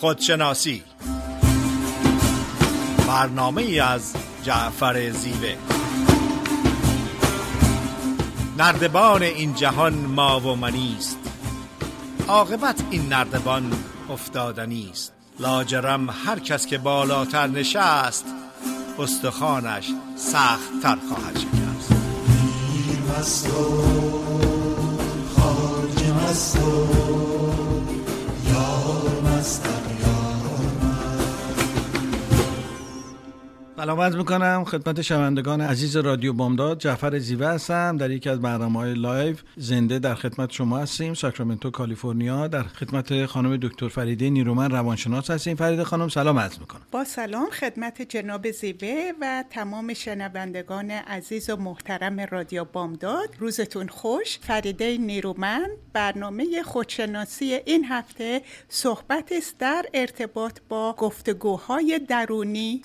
خودشناسی. برنامه ای از جعفر زیوه. نردبان این جهان ما و منیست عاقبت این نردبان افتادنی است لاجرم هر کس که بالاتر نشست استخوانش سخت تر خواهد شکست. مست و خارج مست سلام عرض می‌کنم خدمت شنوندگان عزیز رادیو بامداد. جعفر زیوه هستم. در یکی از برنامه های live زنده در خدمت شما هستیم. ساکرامنتو کالیفرنیا. در خدمت خانم دکتر فریده نیرومن روانشناس هستیم. فریده خانم سلام عرض می‌کنم. با سلام خدمت جناب زیوه و تمام شنوندگان عزیز و محترم رادیو بامداد. روزتون خوش. فریده نیرومن برنامه خودشناسی این هفته صحبت است در ارتباط با گفتگوهای درونی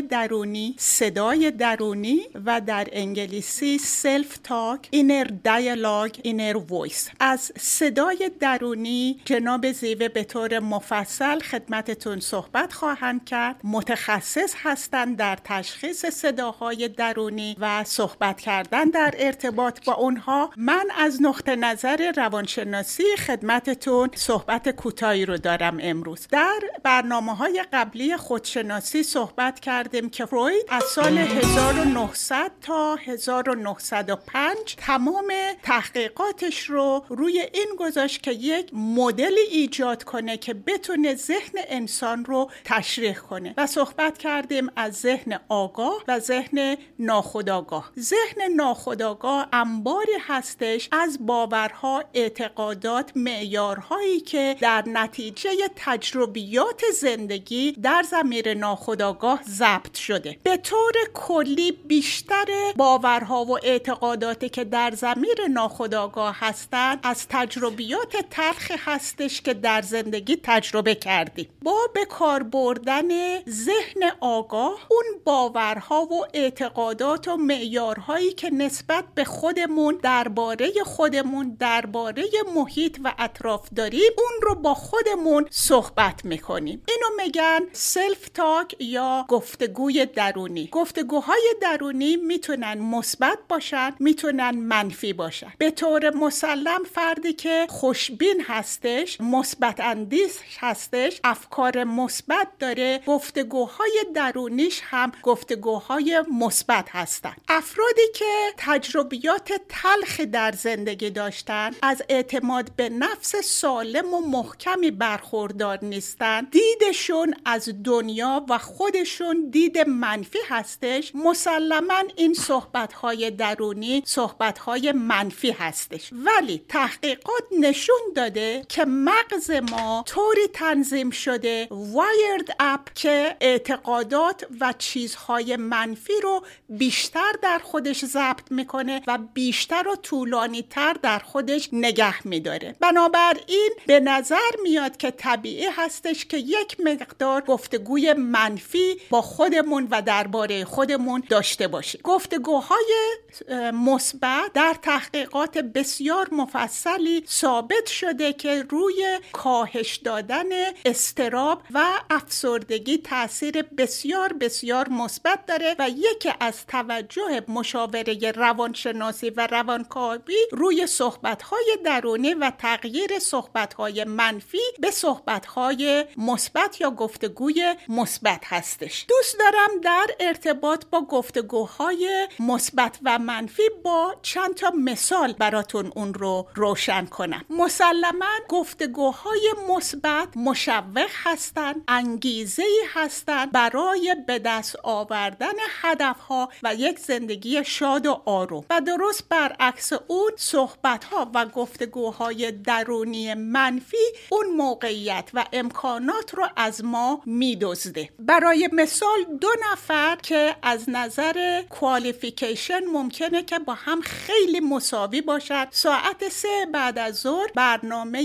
درونی صدای درونی و در انگلیسی self talk inner dialogue inner voice از صدای درونی جناب زیوه به طور مفصل خدمتتون صحبت خواهند کرد. متخصص هستند در تشخیص صداهای درونی و صحبت کردن در ارتباط با اونها. من از نقطه نظر روانشناسی خدمتتون صحبت کوتاهی رو دارم امروز. در برنامه های قبلی خودشناسی صحبت کرد کردیم که فروید از سال 1900 تا 1905 تمام تحقیقاتش رو روی این گذاشت که یک مدلی ایجاد کنه که بتونه ذهن انسان رو تشریح کنه و صحبت کردیم از ذهن آگاه و ذهن ناخودآگاه. ذهن ناخودآگاه انباری هستش از باورها اعتقادات معیارهایی که در نتیجه تجربیات زندگی در زمیر ناخودآگاه ضبط شده. به طور کلی بیشتر باورها و اعتقاداتی که در زمیر ناخودآگاه هستند از تجربیات تلخ هستش که در زندگی تجربه کردیم با به کار بردن ذهن آگاه اون باورها و اعتقادات و معیارهایی که نسبت به خودمون درباره خودمون درباره محیط و اطراف داریم اون رو با خودمون صحبت می‌کنیم. اینو میگن سلف تاک یا گفتگوی درونی. گفتگوهای درونی می‌تونن مثبت باشن می‌تونن منفی باشن. به طور مسلم فردی که خوشبین هستش مثبت اندیش هستش افکار مثبت داره گفتگوهای درونیش هم گفتگوهای مثبت هستن. افرادی که تجربیات تلخ در زندگی داشتن از اعتماد به نفس سالم و محکمی برخوردار نیستن دیدشون از دنیا و خودشون دید منفی هستش مسلما این صحبت های درونی صحبت های منفی هستش. ولی تحقیقات نشون داده که مغز ما طوری تنظیم شده وایرد اپ که اعتقادات و چیزهای منفی رو بیشتر در خودش ضبط می‌کنه و بیشتر و طولانی تر در خودش نگه میداره. بنابراین به نظر میاد که طبیعی هستش که یک مقدار گفتگوی منفی با خودمون و درباره خودمون داشته باشیم. گفتگوهای مثبت در تحقیقات بسیار مفصلی ثابت شده که روی کاهش دادن استراب و افسردگی تاثیر بسیار بسیار مثبت داره و یکی از توجه مشاوره روانشناسی و روانکاوی روی صحبتهای درونی و تغییر صحبتهای منفی به صحبتهای مثبت یا گفتگوی مثبت هستش. دوست دارم در ارتباط با گفتگوهای مثبت و منفی با چند تا مثال براتون اون رو روشن کنم. مسلما گفتگوهای مثبت مشوق هستند انگیزه هستند برای به دست آوردن هدفها و یک زندگی شاد و آروم. و درست برعکس اون صحبت ها و گفتگوهای درونی منفی اون موقعیت و امکانات رو از ما میدزده. برای مثال دو نفر که از نظر کوالیفیکیشن ممکنه که با هم خیلی مساوی باشد. ساعت سه بعد از ظهر برنامه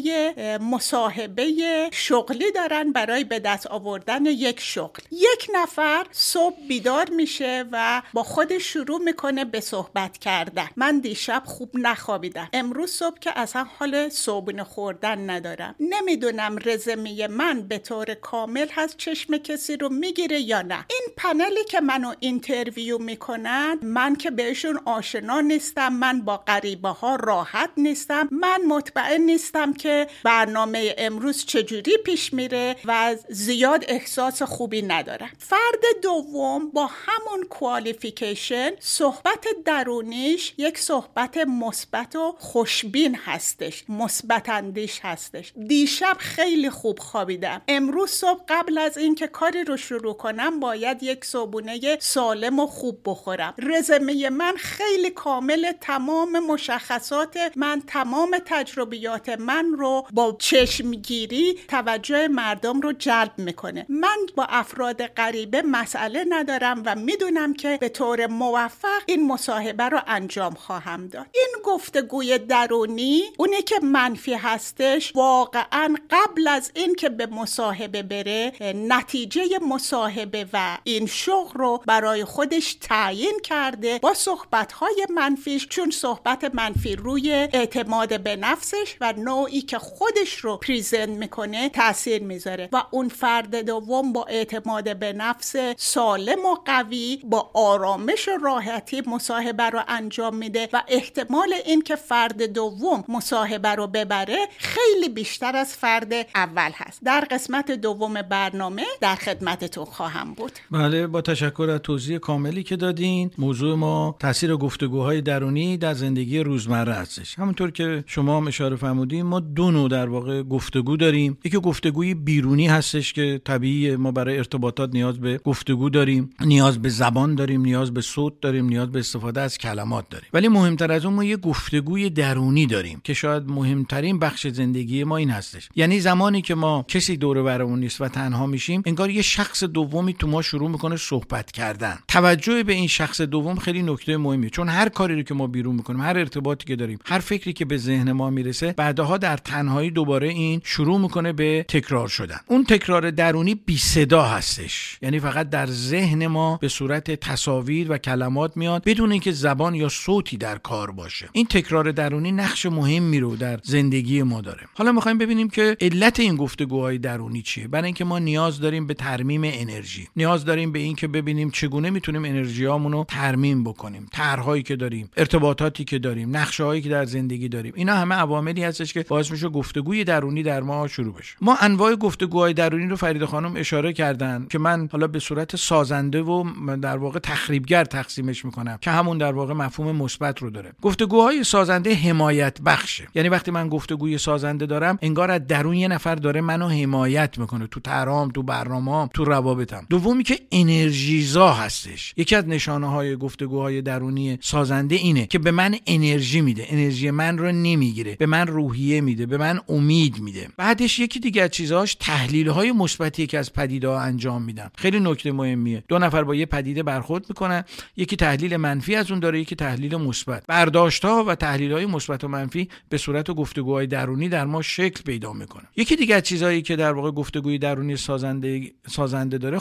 مصاحبه شغلی دارن برای به دست آوردن یک شغل. یک نفر صبح بیدار میشه و با خودش شروع می‌کنه به صحبت کردن. من دیشب خوب نخوابیدم. امروز صبح که اصلا حال صبحونه خوردن ندارم. نمی‌دونم رزومه من به طور کامل هست چشم کسی رو می‌گیره یا نه. این پنلی که منو interview می‌کنن من که بهشون آشنا نیستم من با غریبه ها راحت نیستم من مطمئن نیستم که برنامه امروز چجوری پیش میره و زیاد احساس خوبی ندارم. فرد دوم با همون qualification صحبت درونیش یک صحبت مثبت و خوشبین هستش مثبت اندیش هستش. دیشب خیلی خوب خوابیدم. امروز صبح قبل از اینکه کاری رو شروع کنم باید یک صبونه سالم و خوب بخورم. رزمه من خیلی کامل تمام مشخصات من تمام تجربیات من رو با چشمگیری توجه مردم رو جلب می‌کنه. من با افراد غریبه مسئله ندارم و می‌دونم که به طور موفق این مصاحبه رو انجام خواهم داد. این گفتگوی درونی اونی که منفی هستش واقعا قبل از این که به مصاحبه بره نتیجه مصاحبه و این شغل رو برای خودش تعیین کرده با صحبتهای منفیش چون صحبت منفی روی اعتماد به نفسش و نوعی که خودش رو پریزنت می‌کنه تاثیر می‌ذاره. و اون فرد دوم با اعتماد به نفس سالم و قوی با آرامش و راحتی مصاحبه رو انجام میده و احتمال این که فرد دوم مصاحبه رو ببره خیلی بیشتر از فرد اول هست. در قسمت دوم برنامه در خدمتتون خواهم بود. بله با تشکر از توضیح کاملی که دادین. موضوع ما تاثیر گفتگوهای درونی در زندگی روزمره هستش. همونطور که شما هم اشاره فرمودین ما دو نوع در واقع گفتگو داریم. یکی گفتگوی بیرونی هستش که طبیعی ما برای ارتباطات نیاز به گفتگو داریم نیاز به زبان داریم نیاز به صوت داریم نیاز به استفاده از کلمات داریم. ولی مهمتر از اون ما یه گفتگوی درونی داریم که شاید مهمترین بخش زندگی ما این هستش. یعنی زمانی که ما کسی دور برمون نیست و تنها میشیم انگار یه شخص دومی تو ما شروع می‌کنه صحبت کردن. توجه به این شخص دوم خیلی نکته مهمیه. چون هر کاری رو که ما بیرون می‌کنیم هر ارتباطی که داریم هر فکری که به ذهن ما می‌رسه بعدها در تنهایی دوباره این شروع می‌کنه به تکرار شدن. اون تکرار درونی بی صدا هستش. یعنی فقط در ذهن ما به صورت تصاویر و کلمات میاد بدون اینکه زبان یا صوتی در کار باشه. این تکرار درونی نقش مهمی رو در زندگی ما داره. حالا می‌خوایم ببینیم که علت این گفتگوهای درونی چیه. برای اینکه ما نیاز داریم به ترمیم انرژی. نیاز داریم به اینکه ببینیم چگونه می‌تونیم انرژیامون رو ترمیم بکنیم. طرحهایی که داریم ارتباطاتی که داریم نقشه هایی که در زندگی داریم. اینا همه عواملی هستش که باعث میشه گفتگوی درونی در ما شروع بشه. ما انواع گفتگوهای درونی رو فرید خانم اشاره کردن که من حالا به صورت سازنده و در واقع تخریبگر تقسیمش می‌کنم که همون در واقع مفهوم مثبت رو داره. گفتگوهای سازنده حمایت بخشه. یعنی وقتی من گفتگوی سازنده دارم انگار از درون یه نفر داره منو حمایت می‌کنه تو ترام تو برنامه تو روابطم. دومی که انرژیزا هستش. یکی از نشانه های گفتگوهای درونی سازنده اینه که به من انرژی میده. انرژی من رو نمی‌گیره. به من روحیه میده. به من امید میده. بعدش یکی دیگه از چیزاش تحلیل های مثبتی که از پدیده ها انجام میدن خیلی نکته مهمیه. دو نفر با یه پدیده برخورد می‌کنن. یکی تحلیل منفی از اون داره یکی تحلیل مثبت. برداشت ها و تحلیل های مثبت و منفی به صورت گفتگوهای درونی در ما شکل پیدا می‌کنه. یکی دیگه از چیزهایی که در واقع گفتگوی درونی سازنده سازنده داره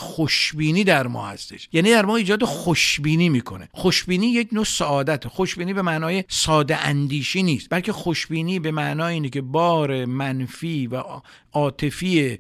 خوشبینی در ما هستش. یعنی در ما ایجاد خوشبینی می‌کنه. خوشبینی یک نوع سعادت. خوشبینی به معنای ساده اندیشی نیست. بلکه خوشبینی به معنای اینه که بار منفی و عاطفی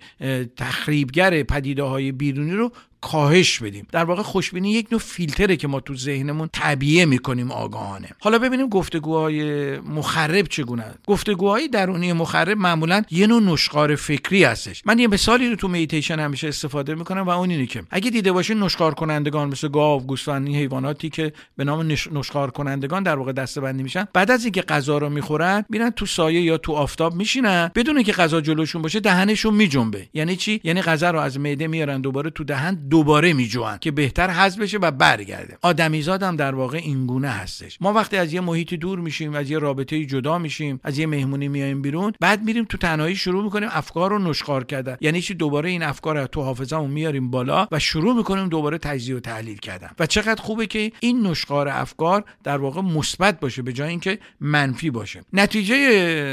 تخریبگر پدیده های بیرونی رو کاهش بدیم. در واقع خوشبینی یک نوع فیلتره که ما تو ذهنمون طبیعه می‌کنیم آگاهانه. حالا ببینیم گفتگوهای مخرب چگونه گفتگوهای درونی مخرب معمولا یه نوع نشخار فکری هستش. من یه مثالی رو تو میتیشن همیشه استفاده می‌کنم و اون اینه که اگه دیده باشین نشخار کنندگان مثل گاو گوسفند حیواناتی که به نام نشخار کنندگان در واقع دسته‌بندی میشن بعد از اینکه غذا رو می‌خورن میرن تو سایه یا تو آفتاب میشینن. بدون اینکه غذا جلوشون باشه دهنشون میجنبه. یعنی چی؟ یعنی غذا رو از معده میارن دوباره تو دهن دوباره میجوان که بهتر حذف بشه و برگرده. آدمیزاد هم در واقع این گونه هستش. ما وقتی از یه محیطی دور میشیم از یه رابطه جدا میشیم از یه مهمونی میایم بیرون بعد میریم تو تنهایی شروع می‌کنیم افکار رو نشخار کردن. یعنی چی؟ دوباره این افکار رو تو حافظه‌مون میاریم بالا و شروع می‌کنیم دوباره تجزیه و تحلیل کردن. و چقدر خوبه که این نشخار افکار در واقع مثبت باشه به جای اینکه منفی باشه. نتیجه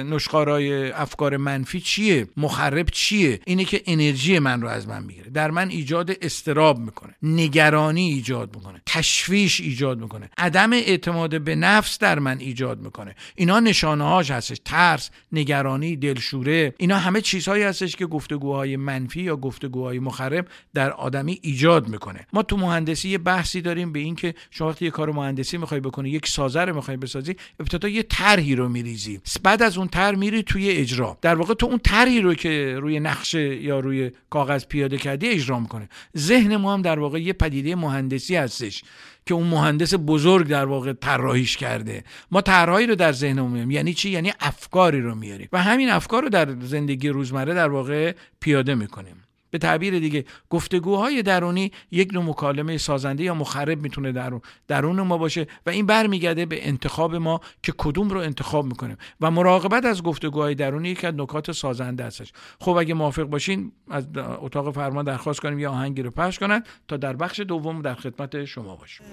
نشخارهای افکار منفی چیه؟ مخرب چیه؟ اینه که انرژی من رو از من می‌گیره. در من ایجاد استراب می‌کنه. نگرانی ایجاد می‌کنه. تشویش ایجاد می‌کنه. عدم اعتماد به نفس در من ایجاد می‌کنه. اینا نشانه هاش هستش. ترس نگرانی دلشوره. اینا همه چیزهایی هستش که گفتگوهای منفی یا گفتگوهای مخرب در آدمی ایجاد می‌کنه. ما تو مهندسی یه بحثی داریم به اینکه شما وقتی یه کار مهندسی می‌خوای بکنی یک سازه رو می‌خوای بسازی ابتدا یه طرحی رو میریزی. بعد از اون طرح میری توی اجرا. در واقع تو اون طرحی رو که روی نقشه یا روی کاغذ پیاده کردی اجرا می‌کنه. ذهن ما هم در واقع یه پدیده مهندسی هستش که اون مهندس بزرگ در واقع طراحیش کرده. ما طرحهایی رو در ذهنمون میاریم یعنی چی؟ یعنی افکاری رو میاریم و همین افکار رو در زندگی روزمره در واقع پیاده می‌کنیم. به تعبیر دیگه گفتگوهای درونی یک نوع مکالمه سازنده یا مخرب می‌تونه درون درون ما باشه و این برمیگرده به انتخاب ما که کدوم رو انتخاب می‌کنیم. و مراقبت از گفتگوهای درونی یکی از نکات سازنده هستش. خب اگه موافق باشین از اتاق فرمان درخواست کنیم یه آهنگی رو پخش کنن تا در بخش دوم در خدمت شما باشیم.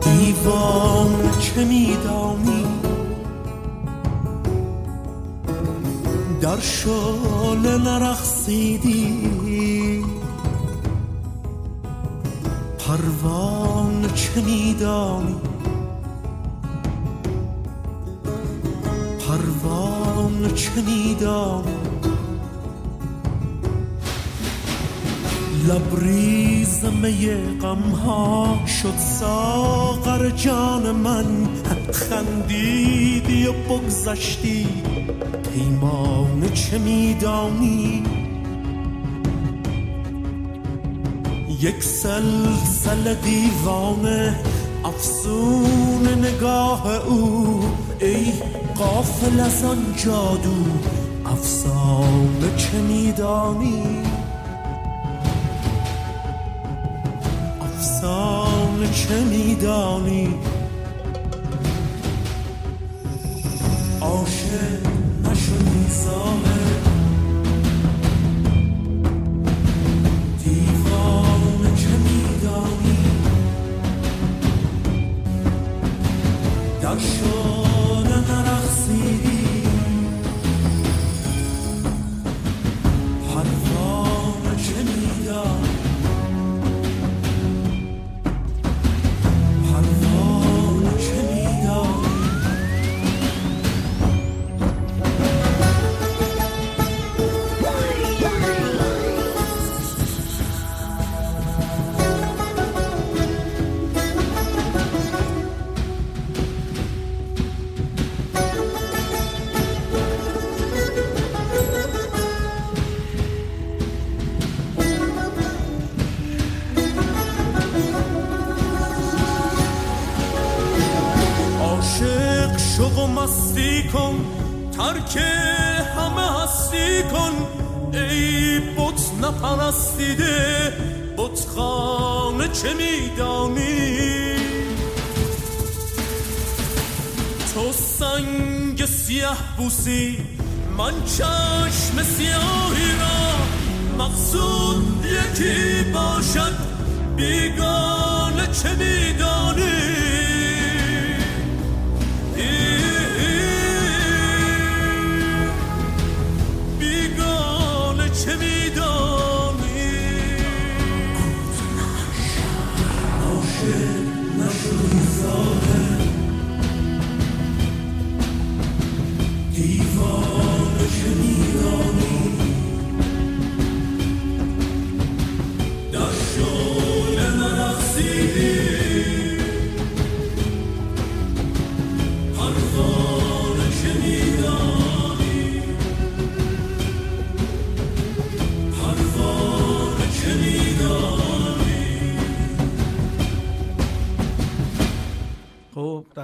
دیوان چه میدانی؟ در شال نرخصیدی پروان چه میدانی پروان چه میدانی لبریز می غم شد ساغر جان من. خندیدی و بگذشتی. پیمان چه میدانی؟ یک سلسل دیوانه افسون نگاه او. ای قافل از آن جادو افسانه چه میدانی؟ افسانه چه میدانی؟ sure.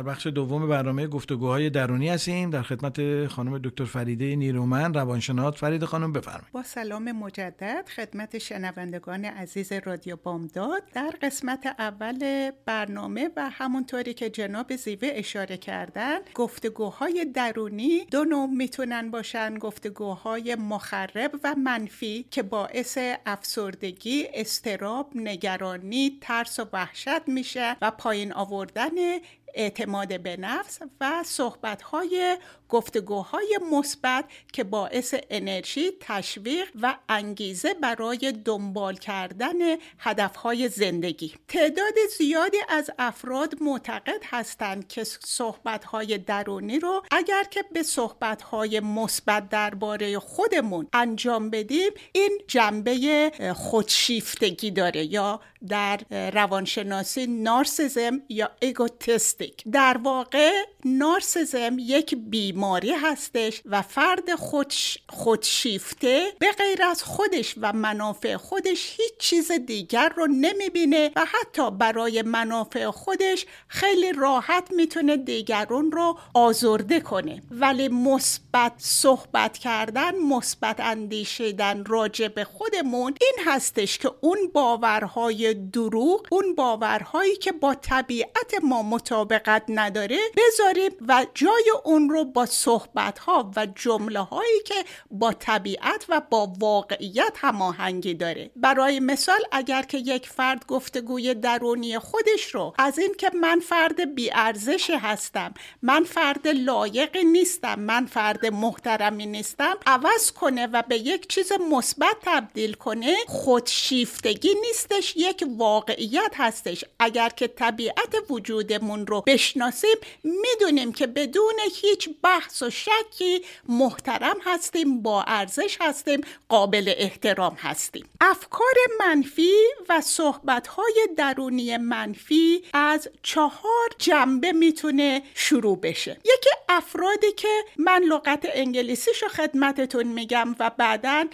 بخش دوم برنامه گفتگوهای درونی هستیم. در خدمت خانم دکتر فریده نیرومن روانشناس. فرید خانم بفرمایید. با سلام مجدد خدمت شنوندگان عزیز رادیو بامداد. در قسمت اول برنامه و همونطوری که جناب زیوه اشاره کردن گفتگوهای درونی دو نوع می‌تونن باشن. گفتگوهای مخرب و منفی که باعث افسردگی استراب نگرانی ترس و وحشت میشه و پایین آوردن اعتماد به نفس و صحبتهای گفتگوهای مثبت که باعث انرژی تشویق و انگیزه برای دنبال کردن هدفهای زندگی. تعداد زیادی از افراد معتقد هستند که صحبتهای درونی رو اگر که به صحبتهای مثبت درباره خودمون انجام بدیم این جنبه خودشیفتگی داره یا در روانشناسی نارسیزم یا ایگوتستیک در واقع نارسیزم یک بیماری هستش و فرد خودش خودشیفته به غیر از خودش و منافع خودش هیچ چیز دیگر رو نمی‌بینه و حتی برای منافع خودش خیلی راحت می‌تونه دیگرون رو آزرده کنه. ولی مثبت صحبت کردن مثبت اندیشیدن راجع به خودمون این هستش که اون باورهای دروغ اون باورهایی که با طبیعت ما مطابقت نداره بذاریم و جای اون رو با صحبت ها و جمله هایی که با طبیعت و با واقعیت هماهنگی داره. برای مثال اگر که یک فرد گفتگوی درونی خودش رو از این که من فرد بیارزش هستم من فرد لایق نیستم من فرد محترمی نیستم عوض کنه و به یک چیز مثبت تبدیل کنه خودشیفتگی نیستش یک واقعیت هستش. اگر که طبیعت وجودمون رو بشناسیم می‌دونیم که بدون هیچ بحث و شکی محترم هستیم با ارزش هستیم قابل احترام هستیم. افکار منفی و صحبتهای درونی منفی از چهار جنبه می‌تونه شروع بشه. یکی افرادی که من لغت انگلیسیشو خدمتتون میگم و بعدا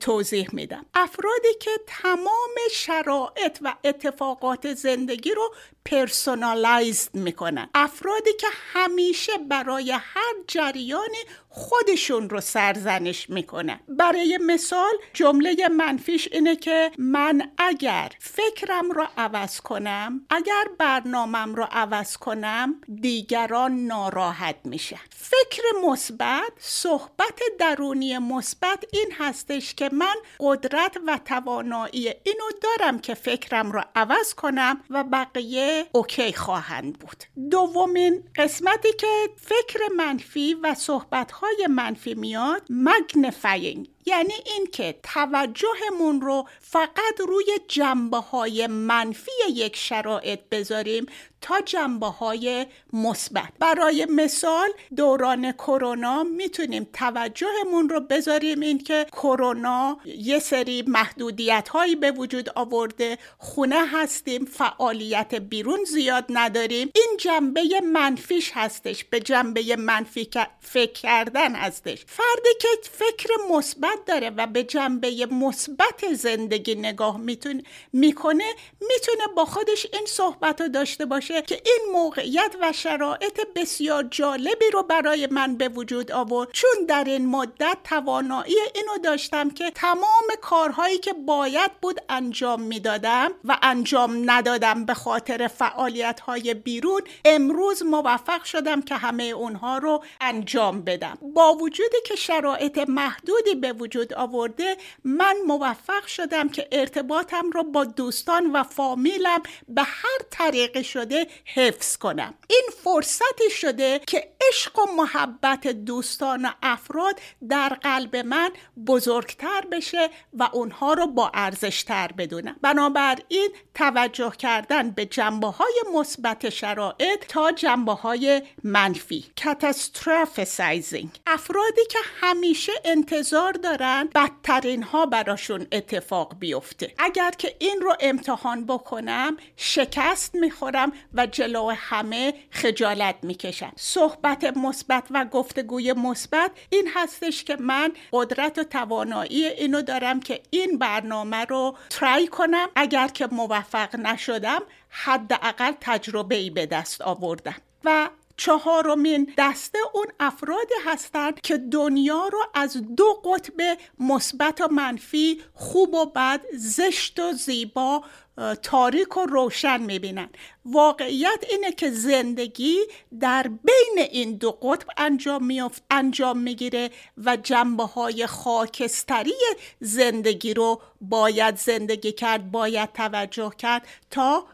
توضیح میدم. افرادی که تمام شرایط و اتفاقات زندگی رو پرسونالایزد می‌کنن. افرادی که همیشه برای هر جریانی خودشون رو سرزنش می‌کنن برای مثال جمله منفیش اینه که من اگر فکرم رو عوض کنم اگر برنامم رو عوض کنم دیگران ناراحت میشن. فکر مثبت صحبت درونی مثبت این هستش که من قدرت و توانایی اینو دارم که فکرم رو عوض کنم و بقیه اوکی خواهند بود. دومین قسمتی که فکر منفی و صحبت های منفی میاد مگنفاینگ یعنی اینکه توجهمون رو فقط روی جنبه های منفی یک شرایط بذاریم تا جنبه های مثبت. برای مثال دوران کرونا می‌تونیم توجهمون رو بذاریم اینکه کرونا یه سری محدودیت هایی به وجود آورده خونه هستیم فعالیت بیرون زیاد نداریم. این جنبه منفیش هستش به جنبه منفی فکر کردن هستش. فردی که فکر مثبت داره و به جنبه مثبت زندگی نگاه می‌تونه می‌کنه می‌تونه با خودش این صحبت رو داشته باشه که این موقعیت و شرایط بسیار جالبی رو برای من به وجود آورد. چون در این مدت توانایی اینو داشتم که تمام کارهایی که باید بود انجام می‌دادم و انجام ندادم به خاطر فعالیت های بیرون امروز موفق شدم که همه اونها رو انجام بدم. با وجودی که شرایط محدودی به وجود آورده من موفق شدم که ارتباطم رو با دوستان و فامیلم به هر طریق شده حفظ کنم. این فرصتی شده که عشق و محبت دوستان و افراد در قلب من بزرگتر بشه و اونها رو با ارزشتر بدونم. بنابراین توجه کردن به جنبه های مثبت شرایط تا جنبه های منفی کاتاستروفسایزینگ افرادی که همیشه انتظار دارن بدترین ها براشون اتفاق بیفته. اگر که این رو امتحان بکنم شکست می‌خورم و جلو همه خجالت می‌کشم صحبت مثبت و گفتگوی مثبت این هستش که من قدرت و توانایی اینو دارم که این برنامه رو ترای کنم. اگر که موفق نشدم حداقل تجربه ای به دست آوردم. و چهارمین دسته اون افرادی هستند که دنیا رو از دو قطب مثبت و منفی خوب و بد زشت و زیبا تاریک و روشن می‌بینن. واقعیت اینه که زندگی در بین این دو قطب انجام میافت انجام می‌گیره و جنبه های خاکستری زندگی رو باید زندگی کرد باید توجه کرد تا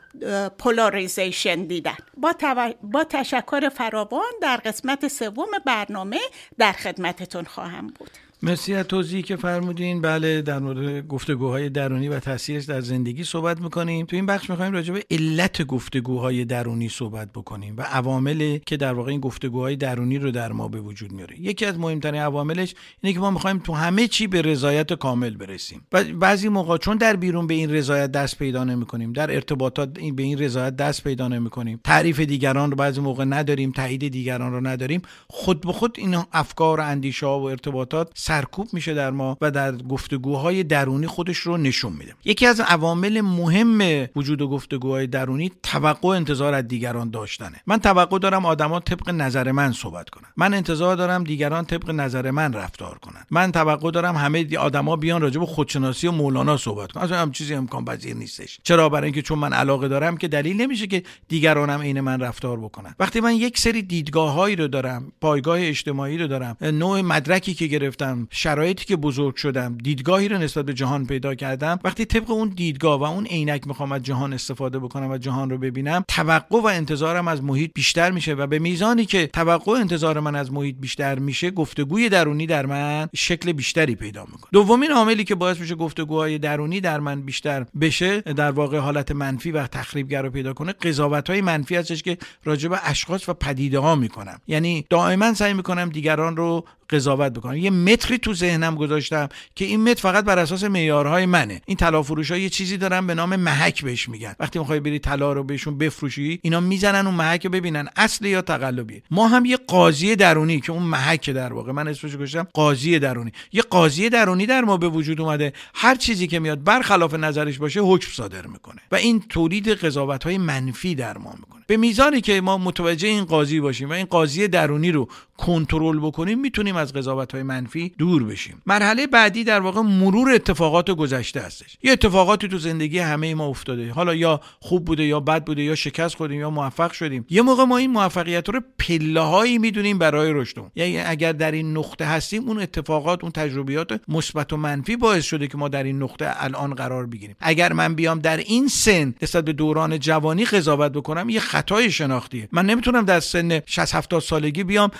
پولاریزیشن دیدن. با, با تشکر فراوان در قسمت سوم برنامه در خدمتتون خواهم بود. مرسی از توضیحی که فرمودین. بله در مورد گفتگوهای درونی و تاثیرش در زندگی صحبت می‌کنیم. تو این بخش می‌خوایم راجع به علت گفتگوهای درونی صحبت بکنیم و عواملی که در واقع این گفتگوهای درونی رو در ما به وجود میاره. یکی از مهمترین عواملش اینه که ما می‌خوایم تو همه چی به رضایت کامل برسیم. و بعضی موقع چون در بیرون به این رضایت دست پیدا نمی‌کنیم در ارتباطات به این رضایت دست پیدا نمی‌کنیم تعریف دیگران رو بعضی موقع نداریم تایید دیگران رو نداریم خود به خود این افکار و اندیشه ها و ارتباطات سرکوب میشه در ما و در گفتگوهای درونی خودش رو نشون میده. یکی از عوامل مهم وجود گفتگوهای درونی توقع انتظار از دیگران داشتنه. من توقع دارم آدما طبق نظر من صحبت کنن. من انتظار دارم دیگران طبق نظر من رفتار کنن. من توقع دارم همه آدما بیان راجع به خودشناسی و مولانا صحبت کنن. اصلا هم چیزی امکان پذیر نیستش. چرا؟ برای اینکه چون من علاقه دارم که دلیل نمیشه که دیگرانم عین من رفتار بکنن. وقتی من یک سری دیدگاههایی رو دارم پایگاه اجتماعی رو دارم نوع مدرکی که گرفتم شرایطی که بزرگ شدم دیدگاهی رو نسبت به جهان پیدا کردم. وقتی طبق اون دیدگاه و اون عینک می‌خوام از جهان استفاده بکنم و جهان رو ببینم توقع و انتظارم از محیط بیشتر میشه و به میزانی که توقع انتظار من از محیط بیشتر میشه گفتگوی درونی در من شکل بیشتری پیدا می‌کنه. دومین عاملی که باعث میشه گفتگوهای درونی در من بیشتر بشه در واقع حالت منفی و تخریبگر رو پیدا کنه قضاوت های منفی هستش که راجع به اشخاص و پدیده ها می‌کنم. یعنی دائما سعی می‌کنم دیگران رو قضاوت بکنم. یه متری تو ذهنم گذاشتم که این متر فقط بر اساس معیارهای منه. این طلا فروش ها یه چیزی دارن به نام محک بهش میگن. وقتی می‌خوای بری طلا رو بهشون بفروشی اینا می‌زنن اون محک رو ببینن. اصل یا تقلبی. ما هم یه قاضی درونی که اون محک در واقع. من اسمش گذاشتم قاضی درونی. یه قاضی درونی در ما به وجود اومده. هر چیزی که میاد برخلاف نظرش باشه حکم صادر می‌کنه. و این تولید قضاوت های منفی در ما می‌کنه. به میزانی که ما متوجه این قاضی باشیم و این قاضی درونی رو کنترل بکنیم می‌تونیم از قضاوت های منفی دور بشیم. مرحله بعدی در واقع مرور اتفاقات گذشته هستش. یه اتفاقاتی تو زندگی همه ما افتاده. حالا یا خوب بوده یا بد بوده یا شکست خوردیم یا موفق شدیم. یه موقع ما این موفقیت رو پله هایی می‌دونیم برای رشدمون. یعنی اگر در این نقطه هستیم اون اتفاقات اون تجربیات مثبت و منفی باعث شده که ما در این نقطه الان قرار بگیریم. اگر من بیام در این سن نسبت به دوران جوانی قضاوت بکنم یه خطای شناختیه. من نمی‌تونم در سن 60 70 سالگی بیام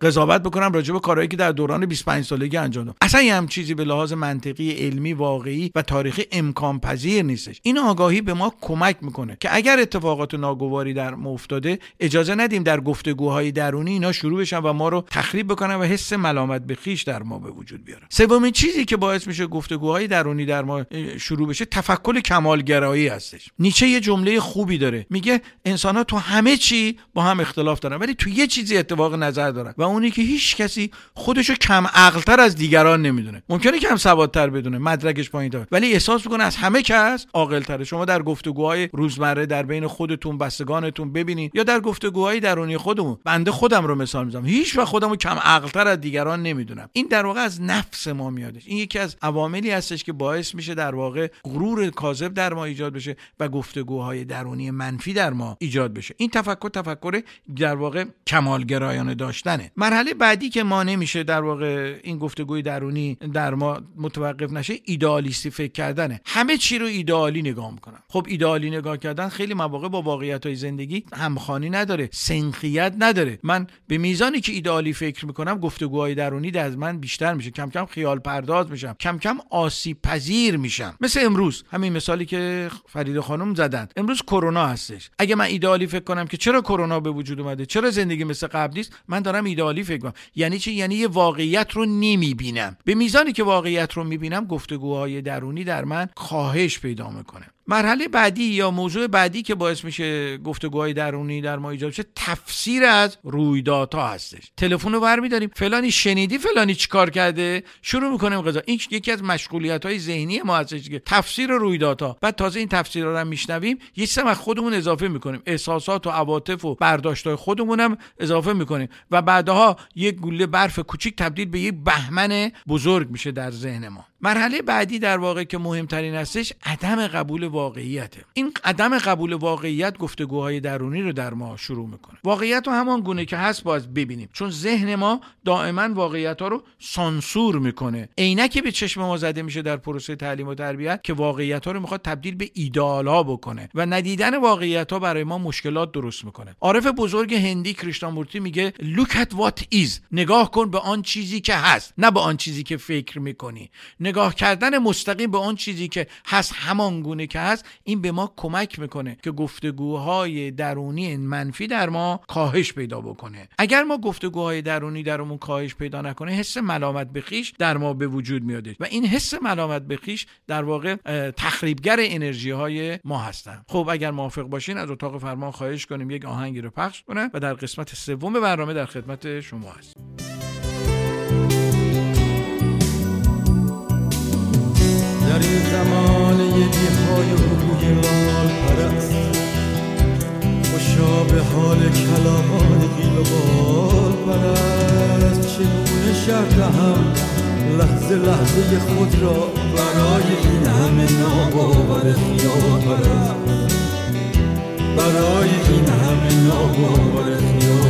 قضاوت بکنم راجع به کارهایی که در دوران 25 سالگی انجام دادم. اصلا هم چیزی به لحاظ منطقی علمی واقعی و تاریخی امکان پذیر نیستش. این آگاهی به ما کمک می‌کنه که اگر اتفاقات ناگواری در ما افتاده اجازه ندیم در گفتگوهای درونی اینا شروع بشن و ما رو تخریب بکنن و حس ملامت به خیش در ما به وجود بیارن. سومین چیزی که باعث میشه گفتگوهای درونی در ما شروع بشه تفکر کمالگرایی هستش. نیچه یه جمله خوبی داره. میگه انسان ها تو همه چی با هم اختلاف دارن ولی تو یه چیزی اتفاق نظر دارن و اونی که هیچ کسی خودشو کم عقلتر از دیگران نمی‌دونه. ممکنه کم سوادتر بدونه مدرکش پایین تر ولی احساس می‌کنه از همه کس عاقلتره. شما در گفتگوهای روزمره در بین خودتون بستگانتون ببینید یا در گفتگوهای درونی خودمون. بنده خودم رو مثال می‌زنم. هیچ وقت خودمو کم عقلتر از دیگران نمی‌دونم. این در واقع از نفس ما میادش. این یکی از عواملی هستش که باعث میشه در واقع غرور کاذب در ما ایجاد بشه و گفتگوهای درونی منفی در ما ایجاد بشه. این تفکر تفکر در واقع کمالگرایانه داشتنه مرحله بعدی که ما نمیشه در واقع این گفتگوی درونی در ما متوقف نشه ایدالیستی فکر کردنه. همه چی رو ایدالی نگاه می‌کنم خب ایدالی نگاه کردن خیلی مواقع با واقعیت های زندگی همخوانی نداره سنخیت نداره. من به میزانی که ایدالی فکر می‌کنم گفتگوهای درونی در من بیشتر میشه. کم کم خیال پرداز میشم. کم کم آسیب پذیر میشم. مثل امروز همین مثالی که فرید خانم زدن. امروز کرونا هستش. اگه من ایدالی فکر کنم که چرا کرونا به وجود اومده چرا زندگی مثل قبل نیست من دارم ایدالی فکر کنم یعنی چی؟ یعنی یه واقعیت رو نمی‌بینم. به میزانی که واقعیت رو می‌بینم گفتگوهای درونی در من کاهش پیدا می‌کنه. مرحله بعدی یا موضوع بعدی که باعث میشه گفتگوهای درونی در ما ایجاد شه تفسیر از رویدادها هستش. تلفن رو برمیداریم. فلانی شنیدی فلانی چیکار کرده؟ شروع می‌کنیم قضا این یکی از مشغولیت های ذهنی ما هستش که تفسیر رویدادها. بعد تازه این تفسیرها رو هم میشنویم. یه سم از خودمون اضافه می‌کنیم. احساسات و عواطف و برداشت های خودمون هم اضافه می‌کنیم. و بعدها یک گوله برف کوچیک تبدیل به یک بهمن بزرگ میشه در ذهن ما. مرحله بعدی در واقع که مهمترین هستش عدم قبول واقعیته این عدم قبول واقعیت گفتگوهای درونی رو در ما شروع می‌کنه. واقعیت رو همان گونه که هست باز ببینیم. چون ذهن ما دائما واقعیت ها رو سانسور می‌کنه. عینکی به چشم ما زده میشه در پروسه تعلیم و تربیت که واقعیت ها رو می‌خواد تبدیل به ایدئال ها بکنه و ندیدن واقعیت ها برای ما مشکلات درست می‌کنه. عارف بزرگ هندی کریشنامورتی میگه look at what is. نگاه کن به آن چیزی که هست نه به آن چیزی که فکر می‌کنی. نگاه کردن مستقیم به آن چیزی که هست همان گونه که هست این به ما کمک می‌کنه که گفتگوهای درونی منفی در ما کاهش پیدا بکنه. اگر ما گفتگوهای درونی درمون کاهش پیدا نکنه حس ملامت به خیش در ما به وجود میاده و این حس ملامت به خیش در واقع تخریبگر انرژی های ما هستن. خب اگر موافق باشین از اتاق فرمان خواهش کنیم یک آهنگی رو پخش کنه و در قسمت سوم برنامه در خدمت شما هست در این زمان یکی های روی لال پرست. خوشا به حال کلامان قیل و بال پرست. چگونه شرط هم لحظه لحظه خود را برای این همه ناباور خیال پرست. برای این همه ناباور خیال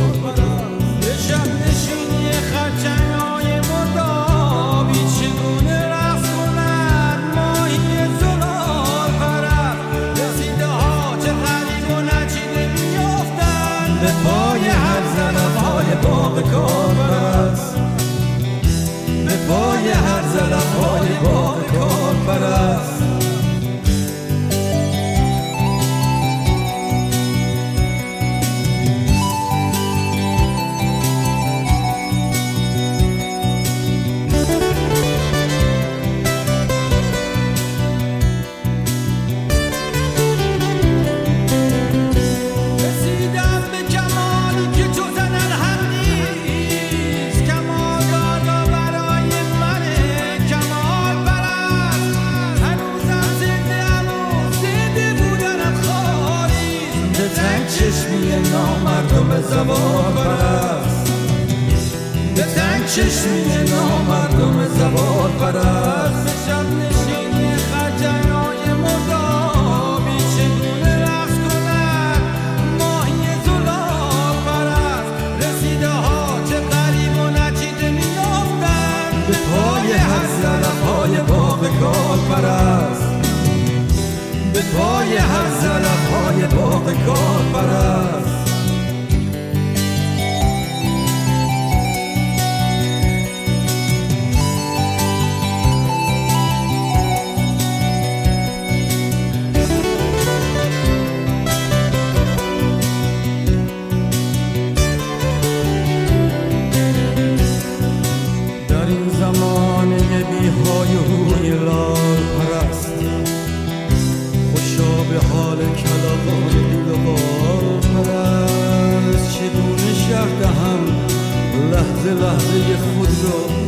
لحظه خود را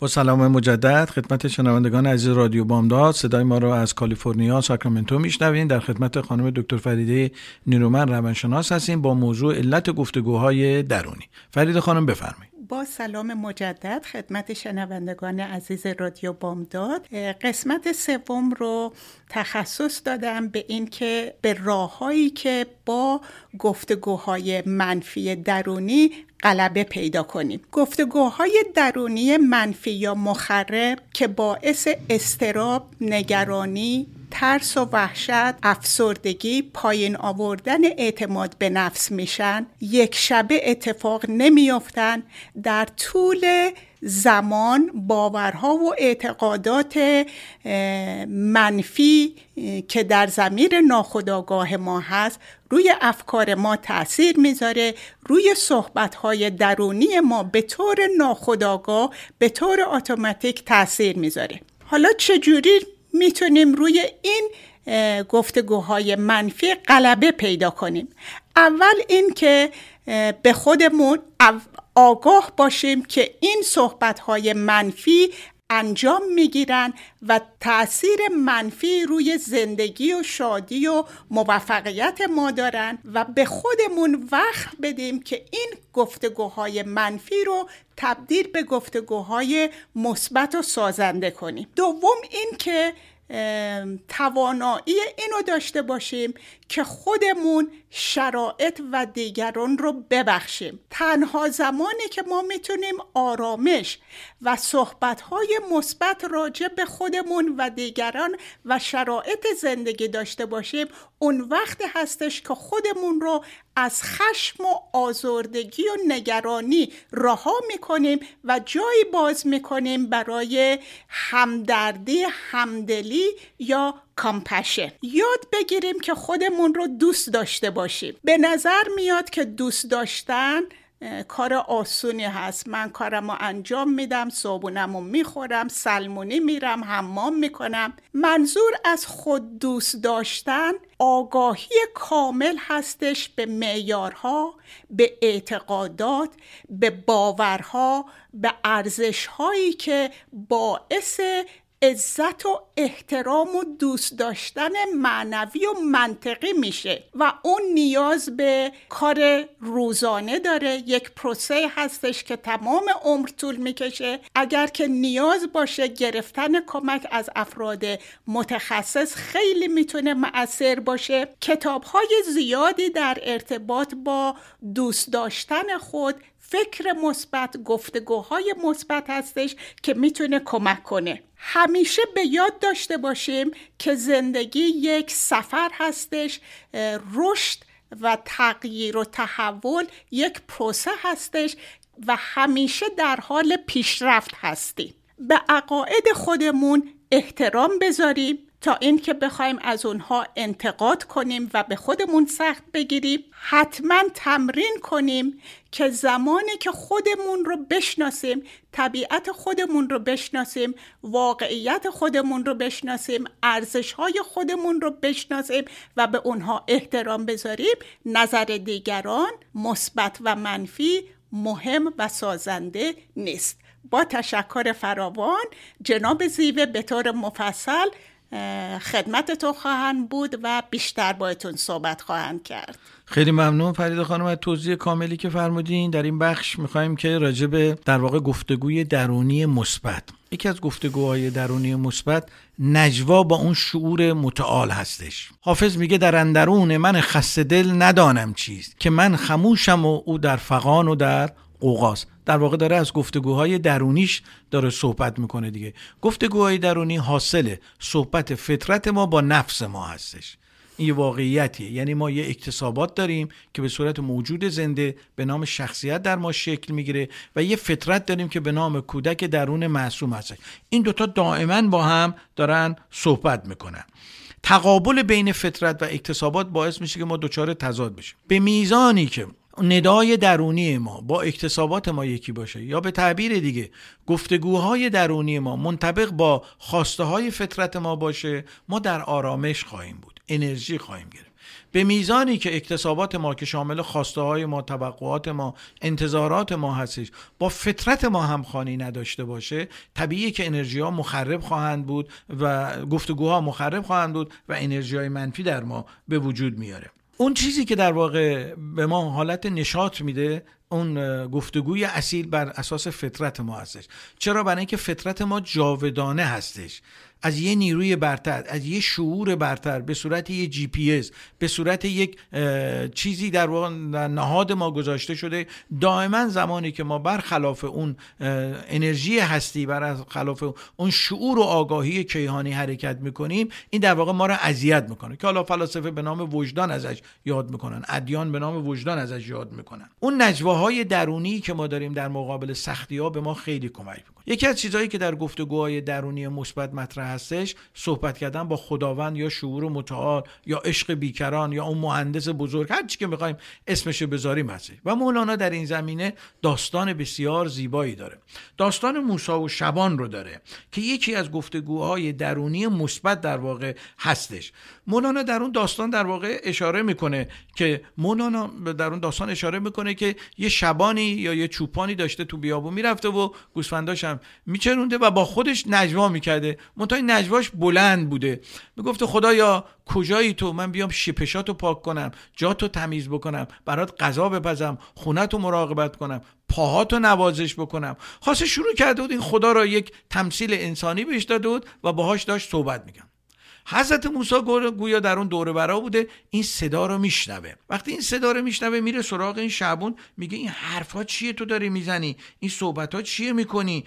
با سلام مجدد خدمت شنوندگان عزیز رادیو بامداد. صدای ما رو از کالیفرنیا ساکرامنتو میشنوین. در خدمت خانم دکتر فریده نیرومن روانشناس هستیم با موضوع علت گفتگوهای درونی. فرید خانم بفرمایید. با سلام مجدد خدمت شنوندگان عزیز رادیو بامداد. قسمت سوم رو تخصص دادم به اینکه به راههایی که با گفتگوهای منفی درونی غلبه پیدا کنیم. گفتگوهای درونی منفی یا مخرب که باعث استراب نگرانی ترس و وحشت افسردگی پایین آوردن اعتماد به نفس میشن یک شبه اتفاق نمیافتن در طول زمان باورها و اعتقادات منفی که در زمیر ناخودآگاه ما هست. روی افکار ما تاثیر می‌ذاره. روی صحبتهای درونی ما به طور ناخودآگاه به طور اتوماتیک تاثیر می‌ذاره. حالا چجوری می‌تونیم روی این گفتگوهای منفی غلبه پیدا کنیم؟ اول این که به خودمون آگاه باشیم که این صحبتهای منفی انجام می‌گیرن و تاثیر منفی روی زندگی و شادی و موفقیت ما دارن و به خودمون وقت بدیم که این گفتگوهای منفی رو تبدیل به گفتگوهای مثبت و سازنده کنیم. دوم این که توانایی اینو داشته باشیم که خودمون شرایط و دیگران رو ببخشیم. تنها زمانی که ما می‌تونیم آرامش و صحبتهای مثبت راجع به خودمون و دیگران و شرایط زندگی داشته باشیم اون وقت هستش که خودمون رو از خشم و آزردگی و نگرانی رها می‌کنیم و جایی باز می‌کنیم برای همدردی همدلی یا کامپشن یاد بگیریم که خودمون رو دوست داشته باشیم. به نظر میاد که دوست داشتن کار آسونی هست. من کارم رو انجام میدم صابونم رو می‌خورم سلمونی میرم حمام می‌کنم. منظور از خود دوست داشتن آگاهی کامل هستش به معیارها به اعتقادات به باورها به ارزشهایی که باعث عزت و احترام و دوست داشتن معنوی و منطقی میشه و اون نیاز به کار روزانه داره. یک پروسه هستش که تمام عمر طول می‌کشه. اگر که نیاز باشه گرفتن کمک از افراد متخصص خیلی می‌تونه مؤثر باشه. کتاب های زیادی در ارتباط با دوست داشتن خود فکر مثبت گفتگوهای مثبت هستش که می‌تونه کمک کنه. همیشه به یاد داشته باشیم که زندگی یک سفر هستش رشد و تغییر و تحول یک پروسه هستش و همیشه در حال پیشرفت هستیم. به عقاید خودمون احترام بذاریم. تا اینکه بخوایم از اونها انتقاد کنیم و به خودمون سخت بگیریم حتما تمرین کنیم که زمانی که خودمون رو بشناسیم طبیعت خودمون رو بشناسیم واقعیت خودمون رو بشناسیم ارزش های خودمون رو بشناسیم و به اونها احترام بذاریم نظر دیگران مثبت و منفی مهم و سازنده نیست. با تشکر فراوان جناب زیوه به طور مفصل خدمت تو خواهند بود و بیشتر بایتون صحبت خواهند کرد. خیلی ممنون فرید خانم از توضیح کاملی که فرمودین. در این بخش می‌خوایم که راجع به در واقع گفتگوی درونی مثبت. یکی از گفتگوهای درونی مثبت نجوا با اون شعور متعال هستش. حافظ میگه در اندرون من خسته دل ندانم چیست که من خموشم و او در فقان و در قوقاست در واقع داره از گفتگوهای درونیش داره صحبت می‌کنه دیگه. گفتگوهای درونی حاصل صحبت فطرت ما با نفس ما هستش. این یه واقعیتیه. یعنی ما یه اکتسابات داریم که به صورت موجود زنده به نام شخصیت در ما شکل می‌گیره و یه فطرت داریم که به نام کودک درون معصوم هست این دوتا دائما با هم دارن صحبت می‌کنن. تقابل بین فطرت و اکتسابات باعث میشه که ما دچار تضاد بشیم. به میزانی که ندای درونی ما با اکتسابات ما یکی باشه. یا به تعبیر دیگه گفتگوهای درونی ما منطبق با خواسته های فطرت ما باشه ما در آرامش خواهیم بود انرژی خواهیم گرفت. به میزانی که اکتسابات ما که شامل خواسته های ما توقعات ما انتظارات ما هستش با فطرت ما همخوانی نداشته باشه طبیعیه که انرژی ها مخرب خواهند بود و گفتگوها مخرب خواهند بود و انرژی های منفی در ما به وجود میاره. اون چیزی که در واقع به ما حالت نشاط میده اون گفتگوی اصیل بر اساس فطرت ما هستش. چرا؟ برای اینکه فطرت ما جاودانه هستش. از یه نیروی برتر از یه شعور برتر به صورت یه جی پی اس به صورت یک چیزی در نهاد ما گذاشته شده. دائما زمانی که ما برخلاف اون انرژی هستی بر خلاف اون شعور و آگاهی کیهانی حرکت می‌کنیم این در واقع ما رو اذیت می‌کنه. که حالا فلاسفه به نام وجدان ازش یاد می‌کنن ادیان به نام وجدان ازش یاد می‌کنن. اون نجواهای درونی که ما داریم در مقابل سختی ها به ما خیلی کمک می‌کنه. یکی از چیزهایی که در گفتگوهای درونی مثبت مطرح هستش صحبت کردن با خداوند یا شعور متعال یا عشق بیکران یا اون مهندس بزرگ هر چی که می‌خوایم اسمش بذاریم هستش. و مولانا در این زمینه داستان بسیار زیبایی داره. داستان موسی و شبان رو داره که یکی از گفتگوهای درونی مثبت در واقع هستش. مولانا در اون داستان در واقع اشاره می‌کنه که مولانا در اون داستان اشاره می‌کنه که یه شبانی یا یه چوپانی داشته تو بیابون می‌رفته و گوسفنداش هم میچرونده و با خودش نجوا می‌کرده. منتها نجواش بلند بوده. می‌گفته خدایا کجایی تو؟ من بیام شپشاتو پاک کنم جاتو تمیز بکنم برات غذا بپزم خونتو مراقبت کنم پاهاتو نوازش بکنم. خاصه شروع کرده بود این خدا را یک تمثیل انسانی بهش داده بود و باهاش داشت صحبت می‌کنم حضرت موسی گویا در اون دوره برا بوده این صدا رو میشنوه. وقتی این صدا رو میشنوه میره سراغ این شبون میگه این حرفا چیه تو داری می‌زنی؟ این صحبت ها چیه می‌کنی؟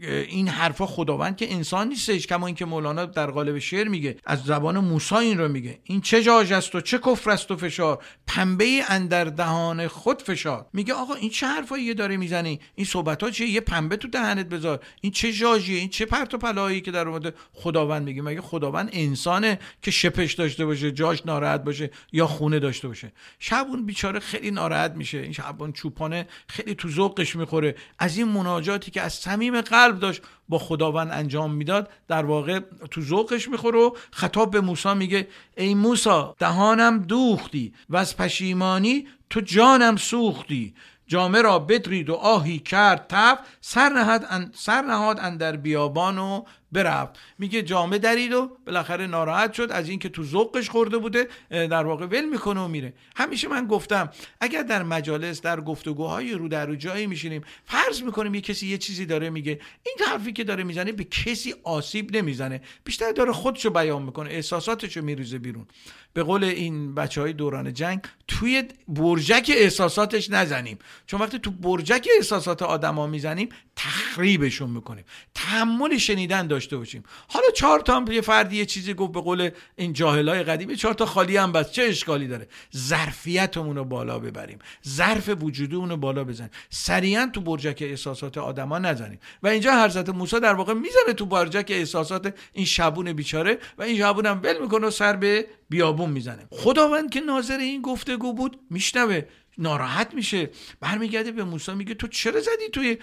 این حرفا خداوند که انسان نیستش کما اینکه مولانا در قالب شعر میگه از زبان موسی این رو میگه. این چه جاج است و چه کفر است و فشار؟ پنبه اندر دهان خود فشار. میگه آقا این چه حرفایی داره می‌زنی؟ این صحبت ها چیه؟ یه پنبه تو دهنت بذار. این چه جاجیه؟ این چه پرت و پلایی که در اومده؟ خداوند میگه مگه خداوند انسانه که شپش داشته باشه جاش ناراحت باشه یا خونه داشته باشه؟ شبون بیچاره خیلی ناراحت میشه. این شبون چوپانه خیلی تو ذوقش می‌خوره. از این مناجاتی که از صمیم قلب داشت با خداوند انجام می‌داد در واقع تو ذوقش می‌خوره و خطاب به موسی میگه ای موسی دهانم دوختی و از پشیمانی تو جانم سوختی. جامه را بدرید و آهی کرد تف سر نهاد, سر نهاد اندر بیابان و برفت. میگه جامه درید و بالاخره ناراحت شد از اینکه تو ذوقش خورده بوده در واقع ول می‌کنه و میره. همیشه من گفتم اگر در مجالس در گفتگوهای رو در رو جایی میشینیم فرض می‌کنیم یه کسی یه چیزی داره میگه این حرفی که داره می‌زنه به کسی آسیب نمی‌زنه. بیشتر داره خودشو بیان می‌کنه احساساتشو میریزه بیرون. به قول این بچه های دوران جنگ توی برجک احساساتش نزنیم. چون وقتی تو برجک احساسات آدما می‌زنیم تخریبشون می‌کنیم. تحمل شنیدن داشته باشیم. حالا چهار تا یه فردی یه چیزی گفت به قول این جاهلای قدیمی چهار تا خالی هم بس چه اشکالی داره؟ ظرفیتمون رو بالا ببریم. ظرف وجودمون رو بالا بزنیم. سریعا تو برجک احساسات آدما نزنیم. و اینجا حضرت موسی در واقع می‌زنه تو برجک احساسات این شبون بیچاره و این شبون هم ول می‌کنه سر به بیابون می‌زنه. خداوند که ناظر این گفتگو بود میشنوه ناراحت میشه. برمیگرده به موسی میگه تو چرا زدی توی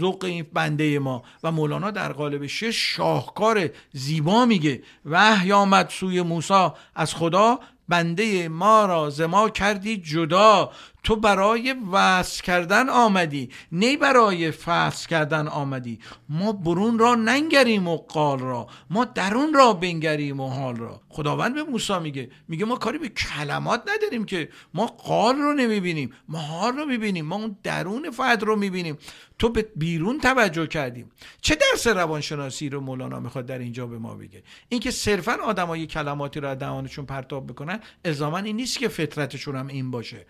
ذوق این بنده ما؟ و مولانا در قالب شش شاهکار زیبا میگه وحی آمد سوی موسی از خدا بنده ما را زما کردی جدا. تو برای وصل کردن آمدی نه برای فصل کردن آمدی. ما برون را ننگریم و قال را ما درون را بنگریم و حال را. خداوند به موسی میگه میگه ما کاری به کلمات نداریم که ما قال رو نمی‌بینیم ما حال رو می‌بینیم ما اون درون فرد رو می‌بینیم. تو به بیرون توجه کردیم. چه درس روانشناسی رو مولانا می‌خواد در اینجا به ما بگه؟ اینکه صرفا آدمای کلماتی رو از دهانشون پرتاب بکنن الزاما این نیست که فطرتشون هم این باشه.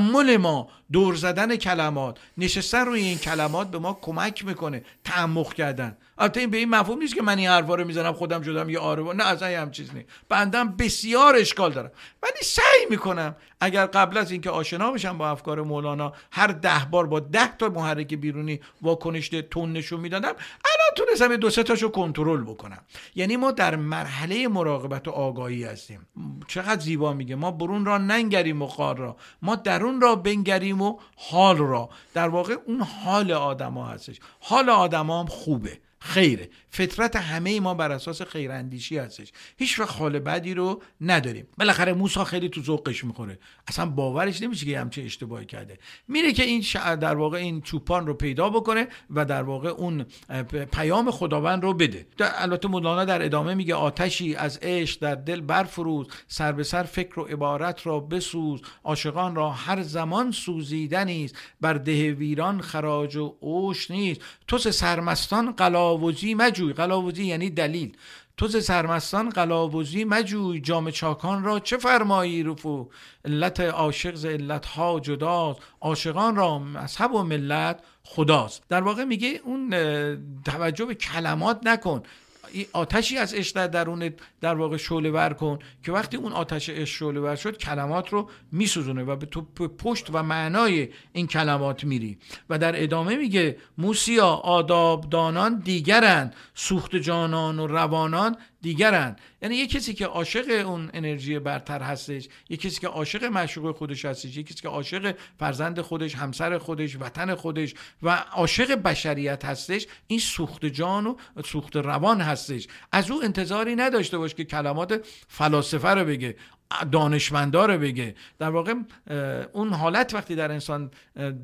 تحمل ما دور زدن کلمات. نشستن روی این کلمات به ما کمک می‌کنه تعمق کردن. البته این به این مفهوم نیست که من این حرفا رو می‌زنم خودم شدم یه آره نه اصلا هم چیز نیست. بندم بسیار اشکال دارم. ولی سعی می‌کنم اگر قبل از اینکه آشنا بشم با افکار مولانا هر ده بار با ده تا محرک بیرونی واکنش تون نشون می‌دادم الان می‌تونستم دو سه تاشو کنترل بکنم. یعنی ما در مرحله مراقبت و آگاهی هستیم. چقدر زیبا میگه. ما برون را ننگریم و خار را. ما درون را بنگریم و حال را. در واقع اون حال آدما هستش. حال آدما هم خوبه. خیره. فطرت همه ما بر اساس خیراندیشی هستش. هیچ وقت حال بدی رو نداریم. بالاخره موسی خیلی تو ذوقش می‌خوره. اصلا باورش نمیشه که همچه اشتباهی کرده. میره که این در واقع این چوپان رو پیدا بکنه و در واقع اون پیام خداوند رو بده. البته مولانا در ادامه میگه آتشی از عشق در دل برفروز سر به سر فکر و عبارت را بسوز. عاشقان را هر زمان سوزیدنی است. بر ده ویران خراج و اوش نیست. تو سرمستان قلاوزی مجوی. قلاوزی یعنی دلیل. تو ز سرمستان قلاوزی مجوی. جام چاکان را چه فرمایی رفو؟ علت عاشق ز علت ها جداست. عاشقان را مذهب و ملت خداست. در واقع میگه اون توجه به کلمات نکن. آتشی از عشق در درون در واقع شعله ور کن که وقتی اون آتش عشق شعله ور شد کلمات رو میسوزونه و به تو پشت و معنای این کلمات میری و در ادامه میگه موسیا آداب دانان دیگرن سوخت جانان و روانان دیگرن یعنی یه کسی که عاشق اون انرژی برتر هستش یه کسی که عاشق معشوق خودش هستش یه کسی که عاشق فرزند خودش همسر خودش وطن خودش و عاشق بشریت هستش این سوخت جان و سوخت روان هستش. از او انتظاری نداشته باش که کلمات فلاسفه رو بگه. دانشمنداره بگه. در واقع اون حالت وقتی در انسان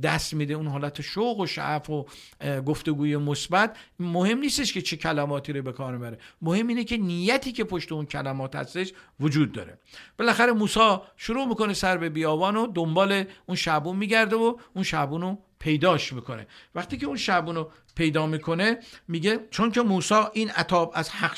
دست میده اون حالت شوق و شعف و گفتگوی مثبت مهم نیستش که چه کلماتی رو به کار بره مهم اینه که نیتی که پشت اون کلمات هستش وجود داره. بالاخره موسی شروع می‌کنه سر به بیابان و دنبال اون شعبون میگرده و اون شعبون رو پیداش می‌کنه. وقتی که اون شعبون رو پیدا می‌کنه میگه چون که موسی این عطاب از حق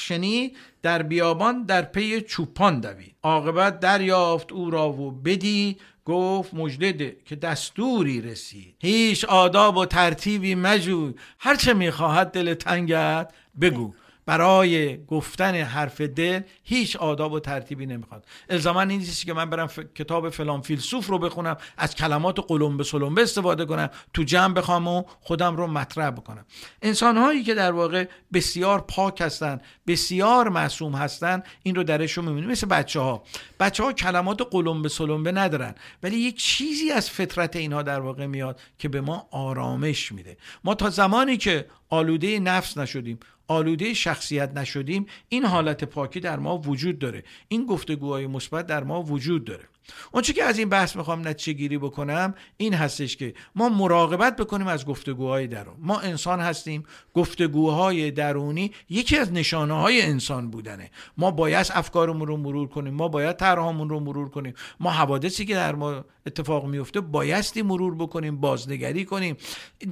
در بیابان در پی چوپان دوید. عاقبت دریافت او را و بدید گفت مجدده که دستوری رسید. هیچ آداب و ترتیبی مجوی. هرچه می‌خواهد دل تنگت بگو. برای گفتن حرف دل هیچ آداب و ترتیبی نمی‌خواد. الزاما این نیست که من برم کتاب فلان فیلسوف رو بخونم از کلمات قلم به سلم استفاده کنم تو جمع بخوام و خودم رو مطرح بکنم. انسان هایی که در واقع بسیار پاک هستن بسیار معصوم هستن این رو درشون می‌بینیم. مثل بچه ها بچه ها کلمات قلم به سلم ندارن ولی یک چیزی از فطرت اینها در واقع میاد که به ما آرامش میده. ما تا زمانی که آلوده نفس نشدیم آلوده شخصیت نشدیم این حالت پاکی در ما وجود داره. این گفتگوهای مثبت در ما وجود داره. اونچه که از این بحث می‌خوام نتیجه گیری بکنم این هستش که ما مراقبت بکنیم از گفتگوهای درون. ما انسان هستیم گفتگوهای درونی یکی از نشانه های انسان بودنه. ما باید افکارمون رو مرور کنیم ما باید طرحمون رو مرور کنیم. ما حوادثی که در ما اتفاق میفته بایستی مرور بکنیم بازنگری کنیم.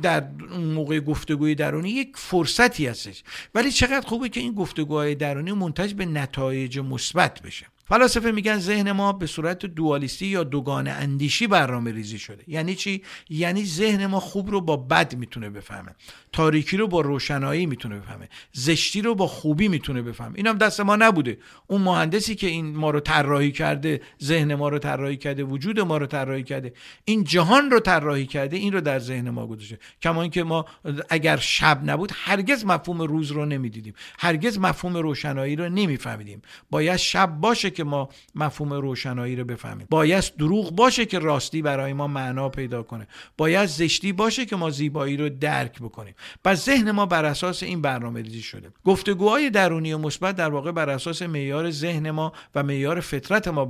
در موقع گفتگوی درونی یک فرصتی هستش. ولی چقدر خوبه که این گفتگوهای درونی منتج به نتایج مثبت بشه. فلاسفه میگن ذهن ما به صورت دوالیستی یا دوگانه اندیشی برنامه ریزی شده. یعنی چی؟ یعنی ذهن ما خوب رو با بد می‌تونه بفهمه. تاریکی رو با روشنایی می‌تونه بفهمه. زشتی رو با خوبی می‌تونه بفهمه. اینم دست ما نبوده. اون مهندسی که این ما رو طراحی کرده ذهن ما رو طراحی کرده وجود ما رو طراحی کرده این جهان رو طراحی کرده این رو در ذهن ما گذاشته. کما اینکه ما اگر شب نبود هرگز مفهوم روز رو نمی‌دیدیم. هرگز مفهوم روشنایی رو نمیفهمیدیم. باید شب باشه که ما مفهوم روشنایی رو بفهمیم. باید دروغ باشه که راستی برای ما معنا پیدا کنه. باید زشتی باشه که ما زیبایی رو درک بکنیم. پس ذهن ما بر اساس این برنامه ریزی شده. گفتگوهای درونی و مثبت در واقع بر اساس معیار ذهن ما و معیار فطرت ما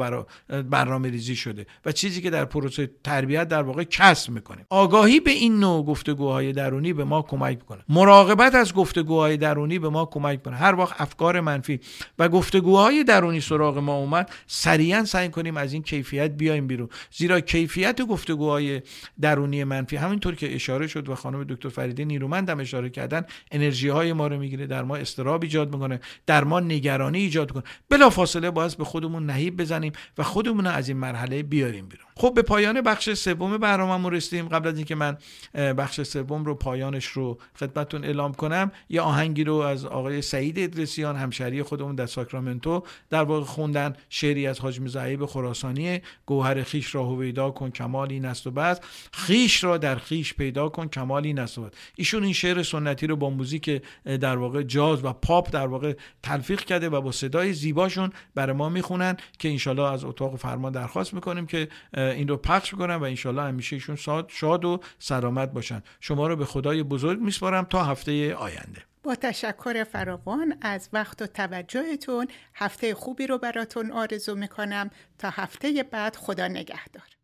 برنامه ریزی شده و چیزی که در پروسه تربیت در واقع کسب می‌کنیم. آگاهی به این نوع گفتگوهای درونی به ما کمک می‌کنه. مراقبت از گفتگوهای درونی به ما کمک کنه هر وقت افکار منفی و گفتگوهای درونی سراغ ما اومد سریعا سعی کنیم از این کیفیت بیایم بیرون. زیرا کیفیت گفتگوهای درونی منفی همینطور که اشاره شد و خانم دکتر فریده نیرومند هم اشاره کردن انرژی های ما رو می‌گیره در ما استراب ایجاد می‌کنه در ما نگرانی ایجاد کنه بلا فاصله باید به خودمون نهیب بزنیم و خودمون از این مرحله بیاریم بیرون. خب به پایان بخش سوم برنامه‌مون رسیدیم. قبل از اینکه من بخش سوم رو پایانش رو خدمتتون اعلام کنم یه آهنگی رو از آقای سعید ادرسیان همشهری خودمون در ساکرامنتو در واقع خوندن. خوندن شعری از حاج زعیب خراسانی گوهر خیش را هویدا کن کمالی نست و بس خیش را در خیش پیدا کن کمالی نست و بس ایشون این شعر سنتی رو با موزیک در واقع جاز و پاپ در واقع تلفیق کرده و با صدای زیباشون برای ما می‌خونن که انشالله از اتاق فرمان درخواست می‌کنیم که این رو پخش می‌کنن و انشالله همیشه ایشون شاد و سلامت باشن. شما رو به خدای بزرگ میسپارم تا هفته آینده. با تشکر فراوان از وقت و توجهتون هفته خوبی رو براتون آرزو می‌کنم. تا هفته بعد خدا نگهدار.